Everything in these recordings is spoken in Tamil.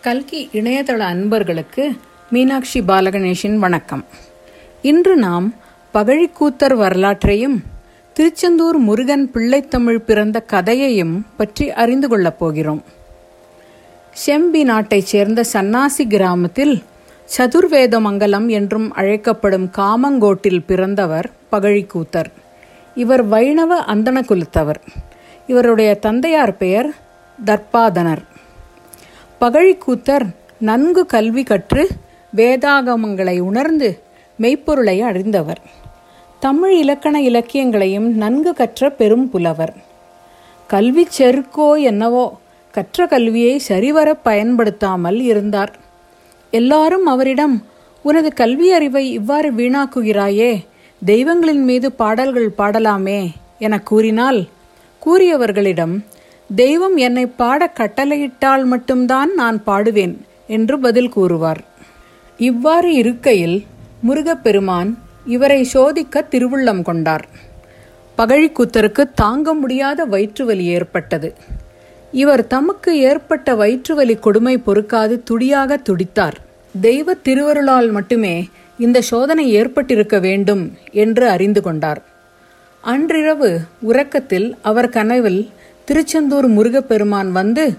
கல்கி இணையதள அன்பர்களுக்கு மீனாட்சி பாலகணேஷின் வணக்கம். இன்று நாம் பகழிக்கூத்தர் வரலாற்றையும் திருச்செந்தூர் முருகன் பிள்ளைத்தமிழ் பிறந்த கதையையும் பற்றி அறிந்து கொள்ளப் போகிறோம். செம்பி நாட்டைச் சேர்ந்த சன்னாசி கிராமத்தில் சதுர்வேதமங்கலம் என்றும் அழைக்கப்படும் காமங்கோட்டில் பிறந்தவர் பகழிக்கூத்தர். இவர் வைணவ அந்தன குலத்தவர். இவருடைய தந்தையார் பெயர் தர்பாதனர் பகழிக்கூத்தர் நன்கு கல்வி கற்று வேதாகமங்களை உணர்ந்து மெய்ப்பொருளை அறிந்தவர். தமிழ் இலக்கண இலக்கியங்களையும் நன்கு கற்ற பெரும் புலவர். கல்வி செருக்கோ என்னவோ கற்ற கல்வியை சரிவர பயன்படுத்தாமல் இருந்தார். எல்லாரும் அவரிடம் உனது கல்வி அறிவை இவ்வாறு வீணாக்குகிறாயே தெய்வங்களின் மீது பாடல்கள் பாடலாமே என கூறினால் கூறியவர்களிடம் தெய்வம் என்னை பாட கட்டளையிட்டால் மட்டும்தான் நான் பாடுவேன் என்று பதில் கூறுவார். இவ்வாறு இருக்கையில் முருகப்பெருமான் இவரை சோதிக்க திருவுள்ளம் கொண்டார். பகழிக்கூத்தருக்கு தாங்க முடியாத வயிற்றுவலி ஏற்பட்டது. இவர் தமக்கு ஏற்பட்ட வயிற்றுவலி கொடுமை பொறுக்காது துடியாக துடித்தார். தெய்வ திருவருளால் மட்டுமே இந்த சோதனை ஏற்பட்டிருக்க வேண்டும் என்று அறிந்து கொண்டார். அன்றிரவு உறக்கத்தில் அவர் கனவில் திருச்செந்தூர் முருகப்பெருமான் வந்து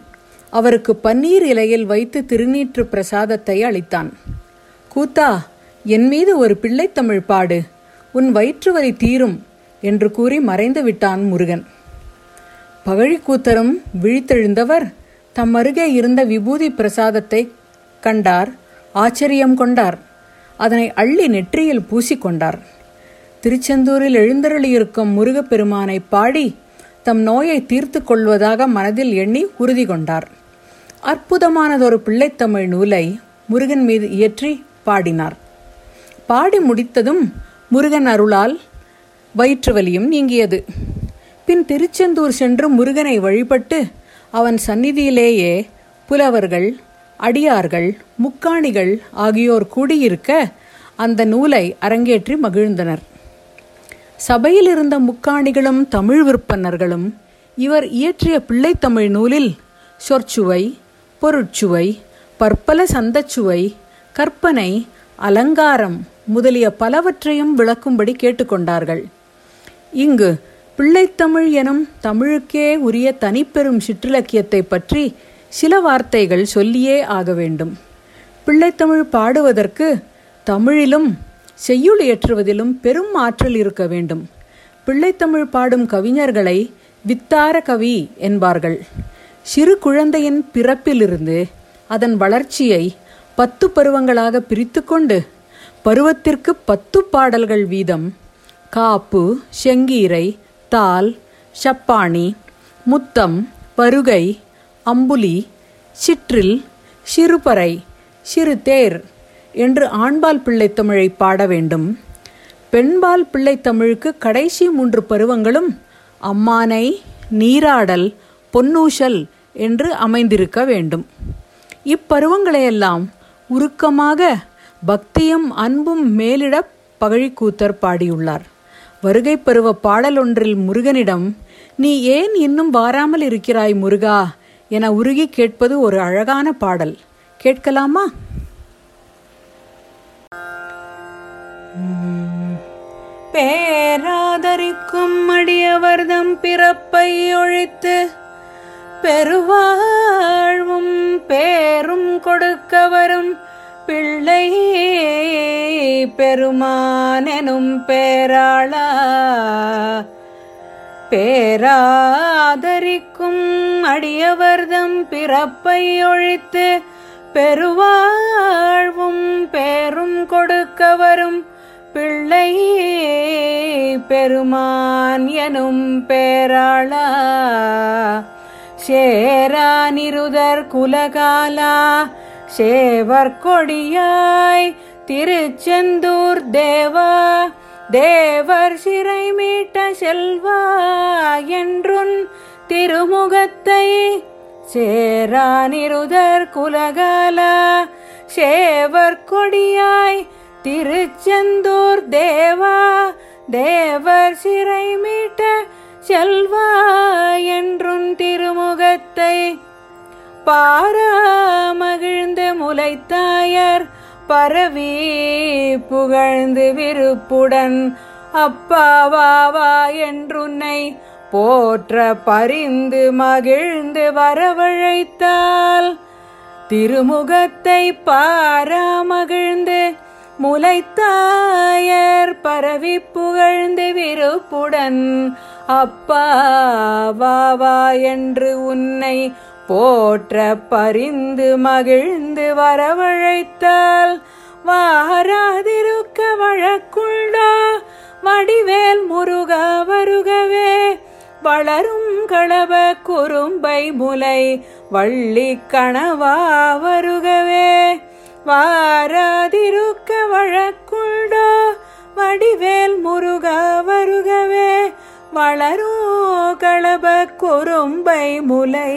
அவருக்கு பன்னீர் இலையில் வைத்து திருநீற்று பிரசாதத்தை அளித்தான். கூத்தா என் மீது ஒரு பிள்ளைத்தமிழ் பாடு. உன் வயிற்று வலி தீரும் என்று கூறி மறைந்து விட்டான் முருகன். பகழிக்கூத்தரும் விழித்தெழுந்தவர் தம் அருகே இருந்த விபூதி பிரசாதத்தை கண்டார் ஆச்சரியம் கொண்டார். அதனை அள்ளி நெற்றியில் பூசிக்கொண்டார் திருச்செந்தூரில் எழுந்தருளியிருக்கும் முருகப்பெருமானை பாடி தம் நோயை தீர்த்து கொள்வதாக மனதில் எண்ணி உறுதி கொண்டார். அற்புதமானதொரு பிள்ளைத்தமிழ் நூலை முருகன் மீது இயற்றி பாடினார். பாடி முடித்ததும் முருகன் அருளால் வயிற்று வலியும் நீங்கியது. பின் திருச்செந்தூர் சென்று முருகனை வழிபட்டு அவன் சந்நிதியிலேயே புலவர்கள் அடியார்கள் முக்காணிகள் ஆகியோர் கூடியிருக்க அந்த நூலை அரங்கேற்றி மகிழ்ந்தனர். சபையில் இருந்த முக்காணிகளும் தமிழ் விற்பனர்களும் இவர் இயற்றிய பிள்ளைத்தமிழ் நூலில் சொற்சுவை பொருட்சுவை பற்பல சந்தச்சுவை கற்பனை அலங்காரம் முதலிய பலவற்றையும் விளக்கும்படி கேட்டுக்கொண்டார்கள். இங்கு பிள்ளைத்தமிழ் எனும் தமிழுக்கே உரிய தனிப்பெரும் சிற்றிலக்கியத்தை பற்றி சில வார்த்தைகள் சொல்லியே ஆக வேண்டும். பிள்ளைத்தமிழ் பாடுவதற்கு தமிழிலும் செய்யுள் ஏற்றுவதிலும் பெரும் ஆற்றல் இருக்க வேண்டும். பிள்ளைத்தமிழ் பாடும் கவிஞர்களை வித்தார கவி என்பார்கள். சிறு குழந்தையின் பிறப்பிலிருந்து அதன் வளர்ச்சியை பத்து பருவங்களாக பிரித்து கொண்டு பருவத்திற்கு பத்து பாடல்கள் வீதம் காப்பு செங்கீரை தால் சப்பாணி முத்தம் பருகை அம்புலி சிற்றில் சிறுபறை சிறுதேர் என்று ஆண்பால் பிள்ளைத்தமிழை பாட வேண்டும். பெண்பால் பிள்ளைத்தமிழுக்கு கடைசி மூன்று பருவங்களும் அம்மானை நீராடல் பொன்னூசல் என்று அமைந்திருக்க வேண்டும். இப்பருவங்களையெல்லாம் உருக்கமாக பக்தியும் அன்பும் மேலிட பகழிக்கூத்தர் பாடியுள்ளார். வருகை பருவ பாடலொன்றில் முருகனிடம் நீ ஏன் இன்னும் வாராமல் இருக்கிறாய் முருகா? என உருகி கேட்பது ஒரு அழகான பாடல். கேட்கலாமா? பேராதரிக்கும் அடியவர்தம் பிறப்பை ஒழித்து பெருவாழ்வும் பேரும் கொடுக்க வரும் பிள்ளை பெருமானெனும் பேராளா. பேராதரிக்கும் அடியவர்தம் பிறப்பை ஒழித்து பெருவாழ்வும் பேரும் கொடுக்க வரும் பிள்ளை பெருமான் எனும் பேராளா சேரானிருதர் குலகாலா சேவர் கொடியாய் திருச்செந்தூர் தேவா தேவர் சிறை மீட்ட செல்வா என்றுன் திருமுகத்தை சேரானிருதர் குலகாலா சேவர் கொடியாய் திருச்செந்தூர் தேவா தேவர் சிறை மீட்ட செல்வா என்றும் திருமுகத்தை பாரா மகிழ்ந்து முலைத்தாயர் பரவி புகழ்ந்து விருப்புடன் அப்பா வா என்றுன்னை போற்ற பரிந்து மகிழ்ந்து வரவழைத்தால் திருமுகத்தை பாரா மகிழ்ந்து முளைத்தாயர் பரவி புகழ்ந்து விருப்புடன் அப்பா வா என்று உன்னை போற்ற பரிந்து மகிழ்ந்து வரவழைத்தால் வாராதிருக்க வழக்குண்டா வடிவேல் முருக வருகவே வளரும் களவ குறும்பை முலை வள்ளி கணவா வருகவே. வாராதிருக்க வழக்குண்டோ? வடிவேல் முருக வருகவே வளரும் களப குறும்பை முலை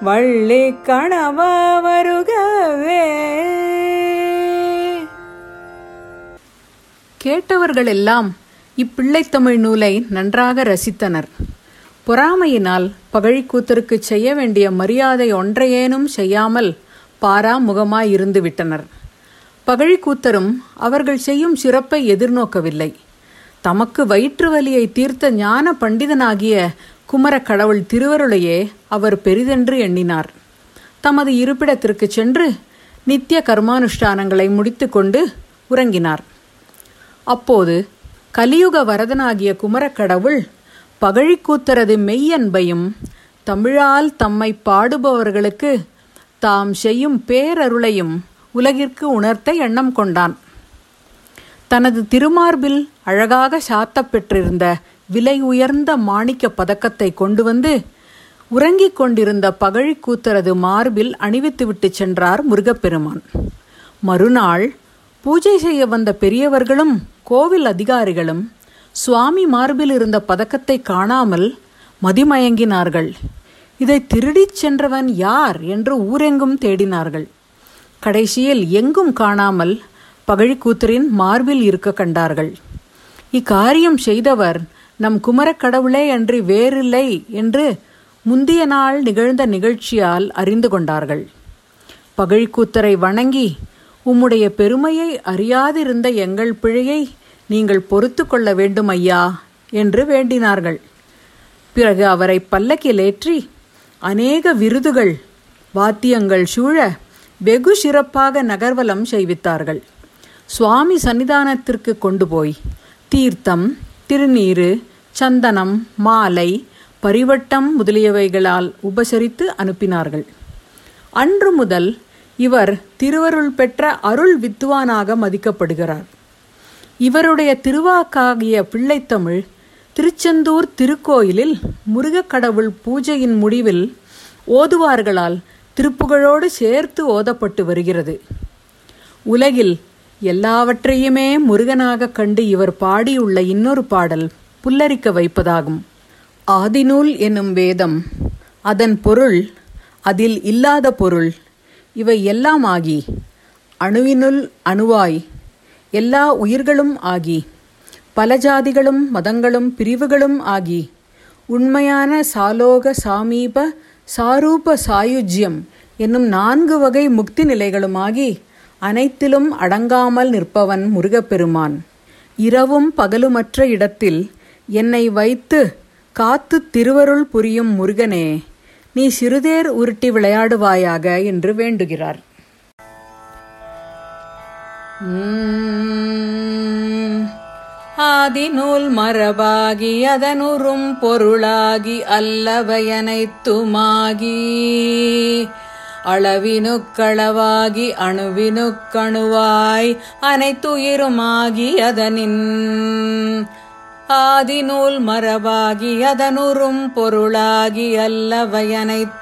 வள்ளி கணவா வருகவே. கேட்டவர்கள் எல்லாம் இப்பிள்ளைத்தமிழ் நூலை நன்றாக ரசித்தனர். பொறாமையினால் பகழிக்கூத்தருக்கு செய்ய வேண்டிய மரியாதை ஒன்றையேனும் செய்யாமல் பாரா முகமாய் இருந்து விட்டனர் பகழிக்கூத்தரும் அவர்கள் செய்யும் சிறப்பை எதிர்நோக்கவில்லை. தமக்கு வயிற்று வலியை தீர்த்த ஞான பண்டிதனாகிய குமர கடவுள் திருவருளையே அவர் பெரிதென்று எண்ணினார். தமது இருப்பிடத்திற்கு சென்று நித்திய கர்மானுஷ்டானங்களை முடித்துக்கொண்டு உறங்கினார். அப்போது கலியுக வரதனாகிய குமரக்கடவுள் பகழிக்கூத்தரது மெய்யன்பையும் தமிழால் தம்மை பாடுபவர்களுக்கு தாம் செய்யும் பேரருளையும் உலகிற்கு உணர்த்த எண்ணம் கொண்டான். தனது திருமார்பில் அழகாக சாத்தப்பெற்றிருந்த விலை உயர்ந்த மாணிக்க பதக்கத்தை கொண்டு வந்து உறங்கிக் கொண்டிருந்த பகழிக்கூத்தரது மார்பில் அணிவித்துவிட்டு சென்றார் முருகப்பெருமான். மறுநாள் பூஜை செய்ய வந்த பெரியவர்களும் கோவில் அதிகாரிகளும் சுவாமி மார்பில் இருந்த பதக்கத்தை காணாமல் மதிமயங்கினார்கள். இதை திருடிச் சென்றவன் யார் என்று ஊரெங்கும் தேடினார்கள். கடைசியில் எங்கும் காணாமல் பகழிக்கூத்தரின் மார்பில் இருக்க கண்டார்கள். இக்காரியம் செய்தவர் நம் குமரக்கடவுளே அன்றி வேறில்லை என்று முந்திய நாள் நிகழ்ந்த நிகழ்ச்சியால் அறிந்து கொண்டார்கள். பகழிக்கூத்தரை வணங்கி உம்முடைய பெருமையை அறியாதிருந்த எங்கள் பிழையை நீங்கள் பொறுத்து கொள்ள வேண்டும் ஐயா என்று வேண்டினார்கள். பிறகு அவரை பல்லக்கிலேற்றி அநேக விருதுகள் வாத்தியங்கள் சூழ வெகு சிறப்பாக நகர்வலம் செய்வித்தார்கள். சுவாமி சன்னிதானத்திற்கு கொண்டு போய் தீர்த்தம் திருநீரு சந்தனம் மாலை பரிவட்டம் முதலியவைகளால் உபசரித்து அனுப்பினார்கள். அன்று முதல் இவர் திருவருள் பெற்ற அருள் வித்துவானாக மதிக்கப்படுகிறார். இவருடைய திருவாக்காகிய பிள்ளைத்தமிழ் திருச்செந்தூர் திருக்கோயிலில் முருகக்கடவுள் பூஜையின் முடிவில் ஓதுவார்களால் திருப்புகழோடு சேர்த்து ஓதப்பட்டு வருகிறது. உலகில் எல்லாவற்றையுமே முருகனாக கண்டு இவர் பாடியுள்ள இன்னொரு பாடல் புல்லரிக்க வைப்பதாகும். ஆதிநூல் என்னும் வேதம் அதன் பொருள் அதில் இல்லாத பொருள் இவை எல்லாம் ஆகி அணுவினுள் அணுவாய் எல்லா உயிர்களும் ஆகி பல ஜாதிகளும் மதங்களும் பிரிவுகளும் ஆகி உண்மையான சாலோக சாமீப சாரூப சாயுஜ்யம் என்னும் நான்கு வகை முக்தி நிலைகளுமாகி அனைத்திலும் அடங்காமல் நிற்பவன் முருகப்பெருமான். இரவும் பகலுமற்ற இடத்தில் என்னை வைத்து காத்து திருவருள் புரியும் முருகனே நீ சிறுதேர் உருட்டி விளையாடுவாயாக என்று வேண்டுகிறார். ஆதிநூல் மரபாகி அதனுறும் பொருளாகி அல்லவையனைத்துமாகி. அளவினுக்களவாகி அணுவினுக்கணுவாய் அனைத்துயிருமாகி அதனின். ஆதிநூல் மரபாகி அதனுறும் பொருளாகி அல்லவையனைத்துமாகி.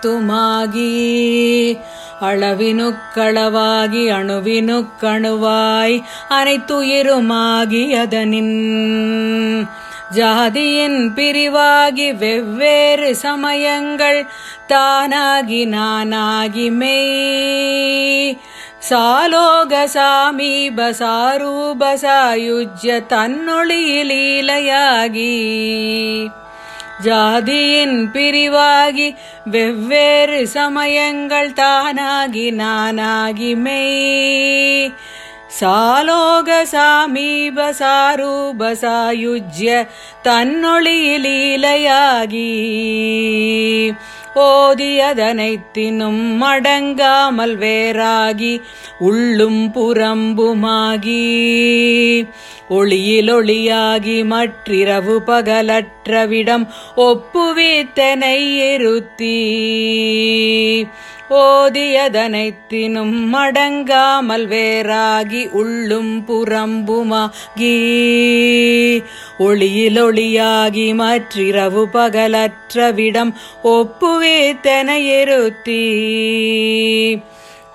அளவினுக்களவாகி அணுவினுக்கணுவாய் அனைத்துயிருமாகி அதனின் ஜாதியின் பிரிவாகி வெவ்வேறு சமயங்கள் தானாகி நானாகி மெய். சாலோக சாமீப சாரூப சாயுஜ்ய தன்னொழியிலீலையாகி ஜாதியின் பிரிவாகி வெவ்வேறு சமயங்கள் தானாகி நானாகி மெய். சாலோக சாமீப சாரூப சாயுஜ்ய தன்னொழியிலீலையாகி ஓதியதனைத்தினும் மடங்காமல் வேறாகி உள்ளும் புறம்புமாகி. ஒளியில் ஒளியாகி மற்றிரவு பகலற்றவிடம் ஒப்புவித்தனை இருத்தி ஓதியதனைத்தினும் மடங்காமல் வேறாகி உள்ளும் புறம்புமாகி ஒளியில் ஒளியாகி மற்றிரவு பகலற்றவிடம் ஒப்புவித்தன இருத்தி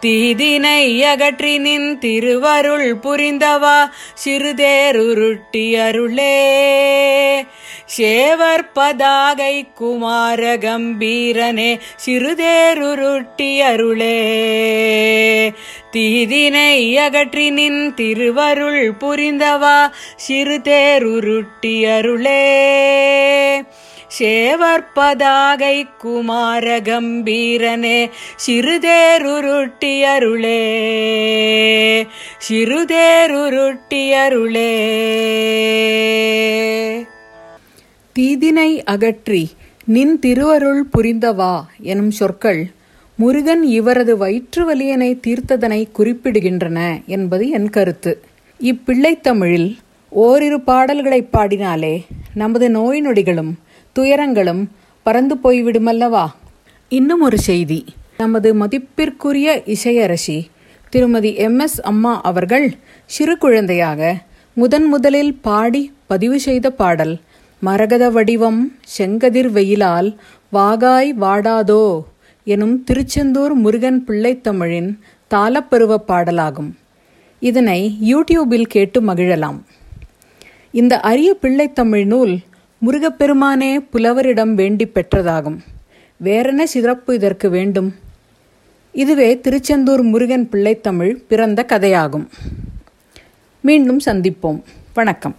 தீதினை அகற்றி நின் திருவருள் புரிந்தவா சிறுதேருருட்டி அருளே. சேவர் பதாகை குமார கம்பீரனே சிறுதேருருட்டி அருளே. தீதினை அகற்றி நின் திருவருள் புரிந்தவா சிறுதேருருட்டி அருளே. சேவற்பதாகை குமார கம்பீரனே சிறுதேருருட்டி அருளே சிறுதேருருட்டி அருளே தீதினை அகற்றி நின் திருவருள் புரிந்தவா எனும் சொற்கள் முருகன் இவரது வயிற்று வலியனை தீர்த்ததனை குறிப்பிடுகின்றன என்பது என் கருத்து. இப்பிள்ளைத்தமிழில் ஓரிரு பாடல்களைப் பாடினாலே நமது நோய் நொடிகளும் துயரங்களும் பறந்து போய்விடுமல்லவா? இன்னும் ஒரு செய்தி. நமது மதிப்பிற்குரிய இசையரசி திருமதி எம். எஸ். அம்மா அவர்கள் சிறு குழந்தையாக முதன் முதலில் பாடி பதிவு செய்த பாடல் மரகத வடிவம் செங்கதிர் வெயிலால் வாகாய் வாடாதோ எனும் திருச்செந்தூர் முருகன் பிள்ளைத்தமிழின் தாளப்பருவ பாடலாகும். இதனை யூடியூபில் கேட்டு மகிழலாம். இந்த அரிய பிள்ளைத்தமிழ் நூல் முருகப்பெருமானே புலவரிடம் வேண்டி பெற்றதாகும். வேறென்ன சிறப்பு இதற்கு வேண்டும்? இதுவே திருச்செந்தூர் முருகன் பிள்ளைத்தமிழ் பிறந்த கதையாகும். மீண்டும் சந்திப்போம். வணக்கம்.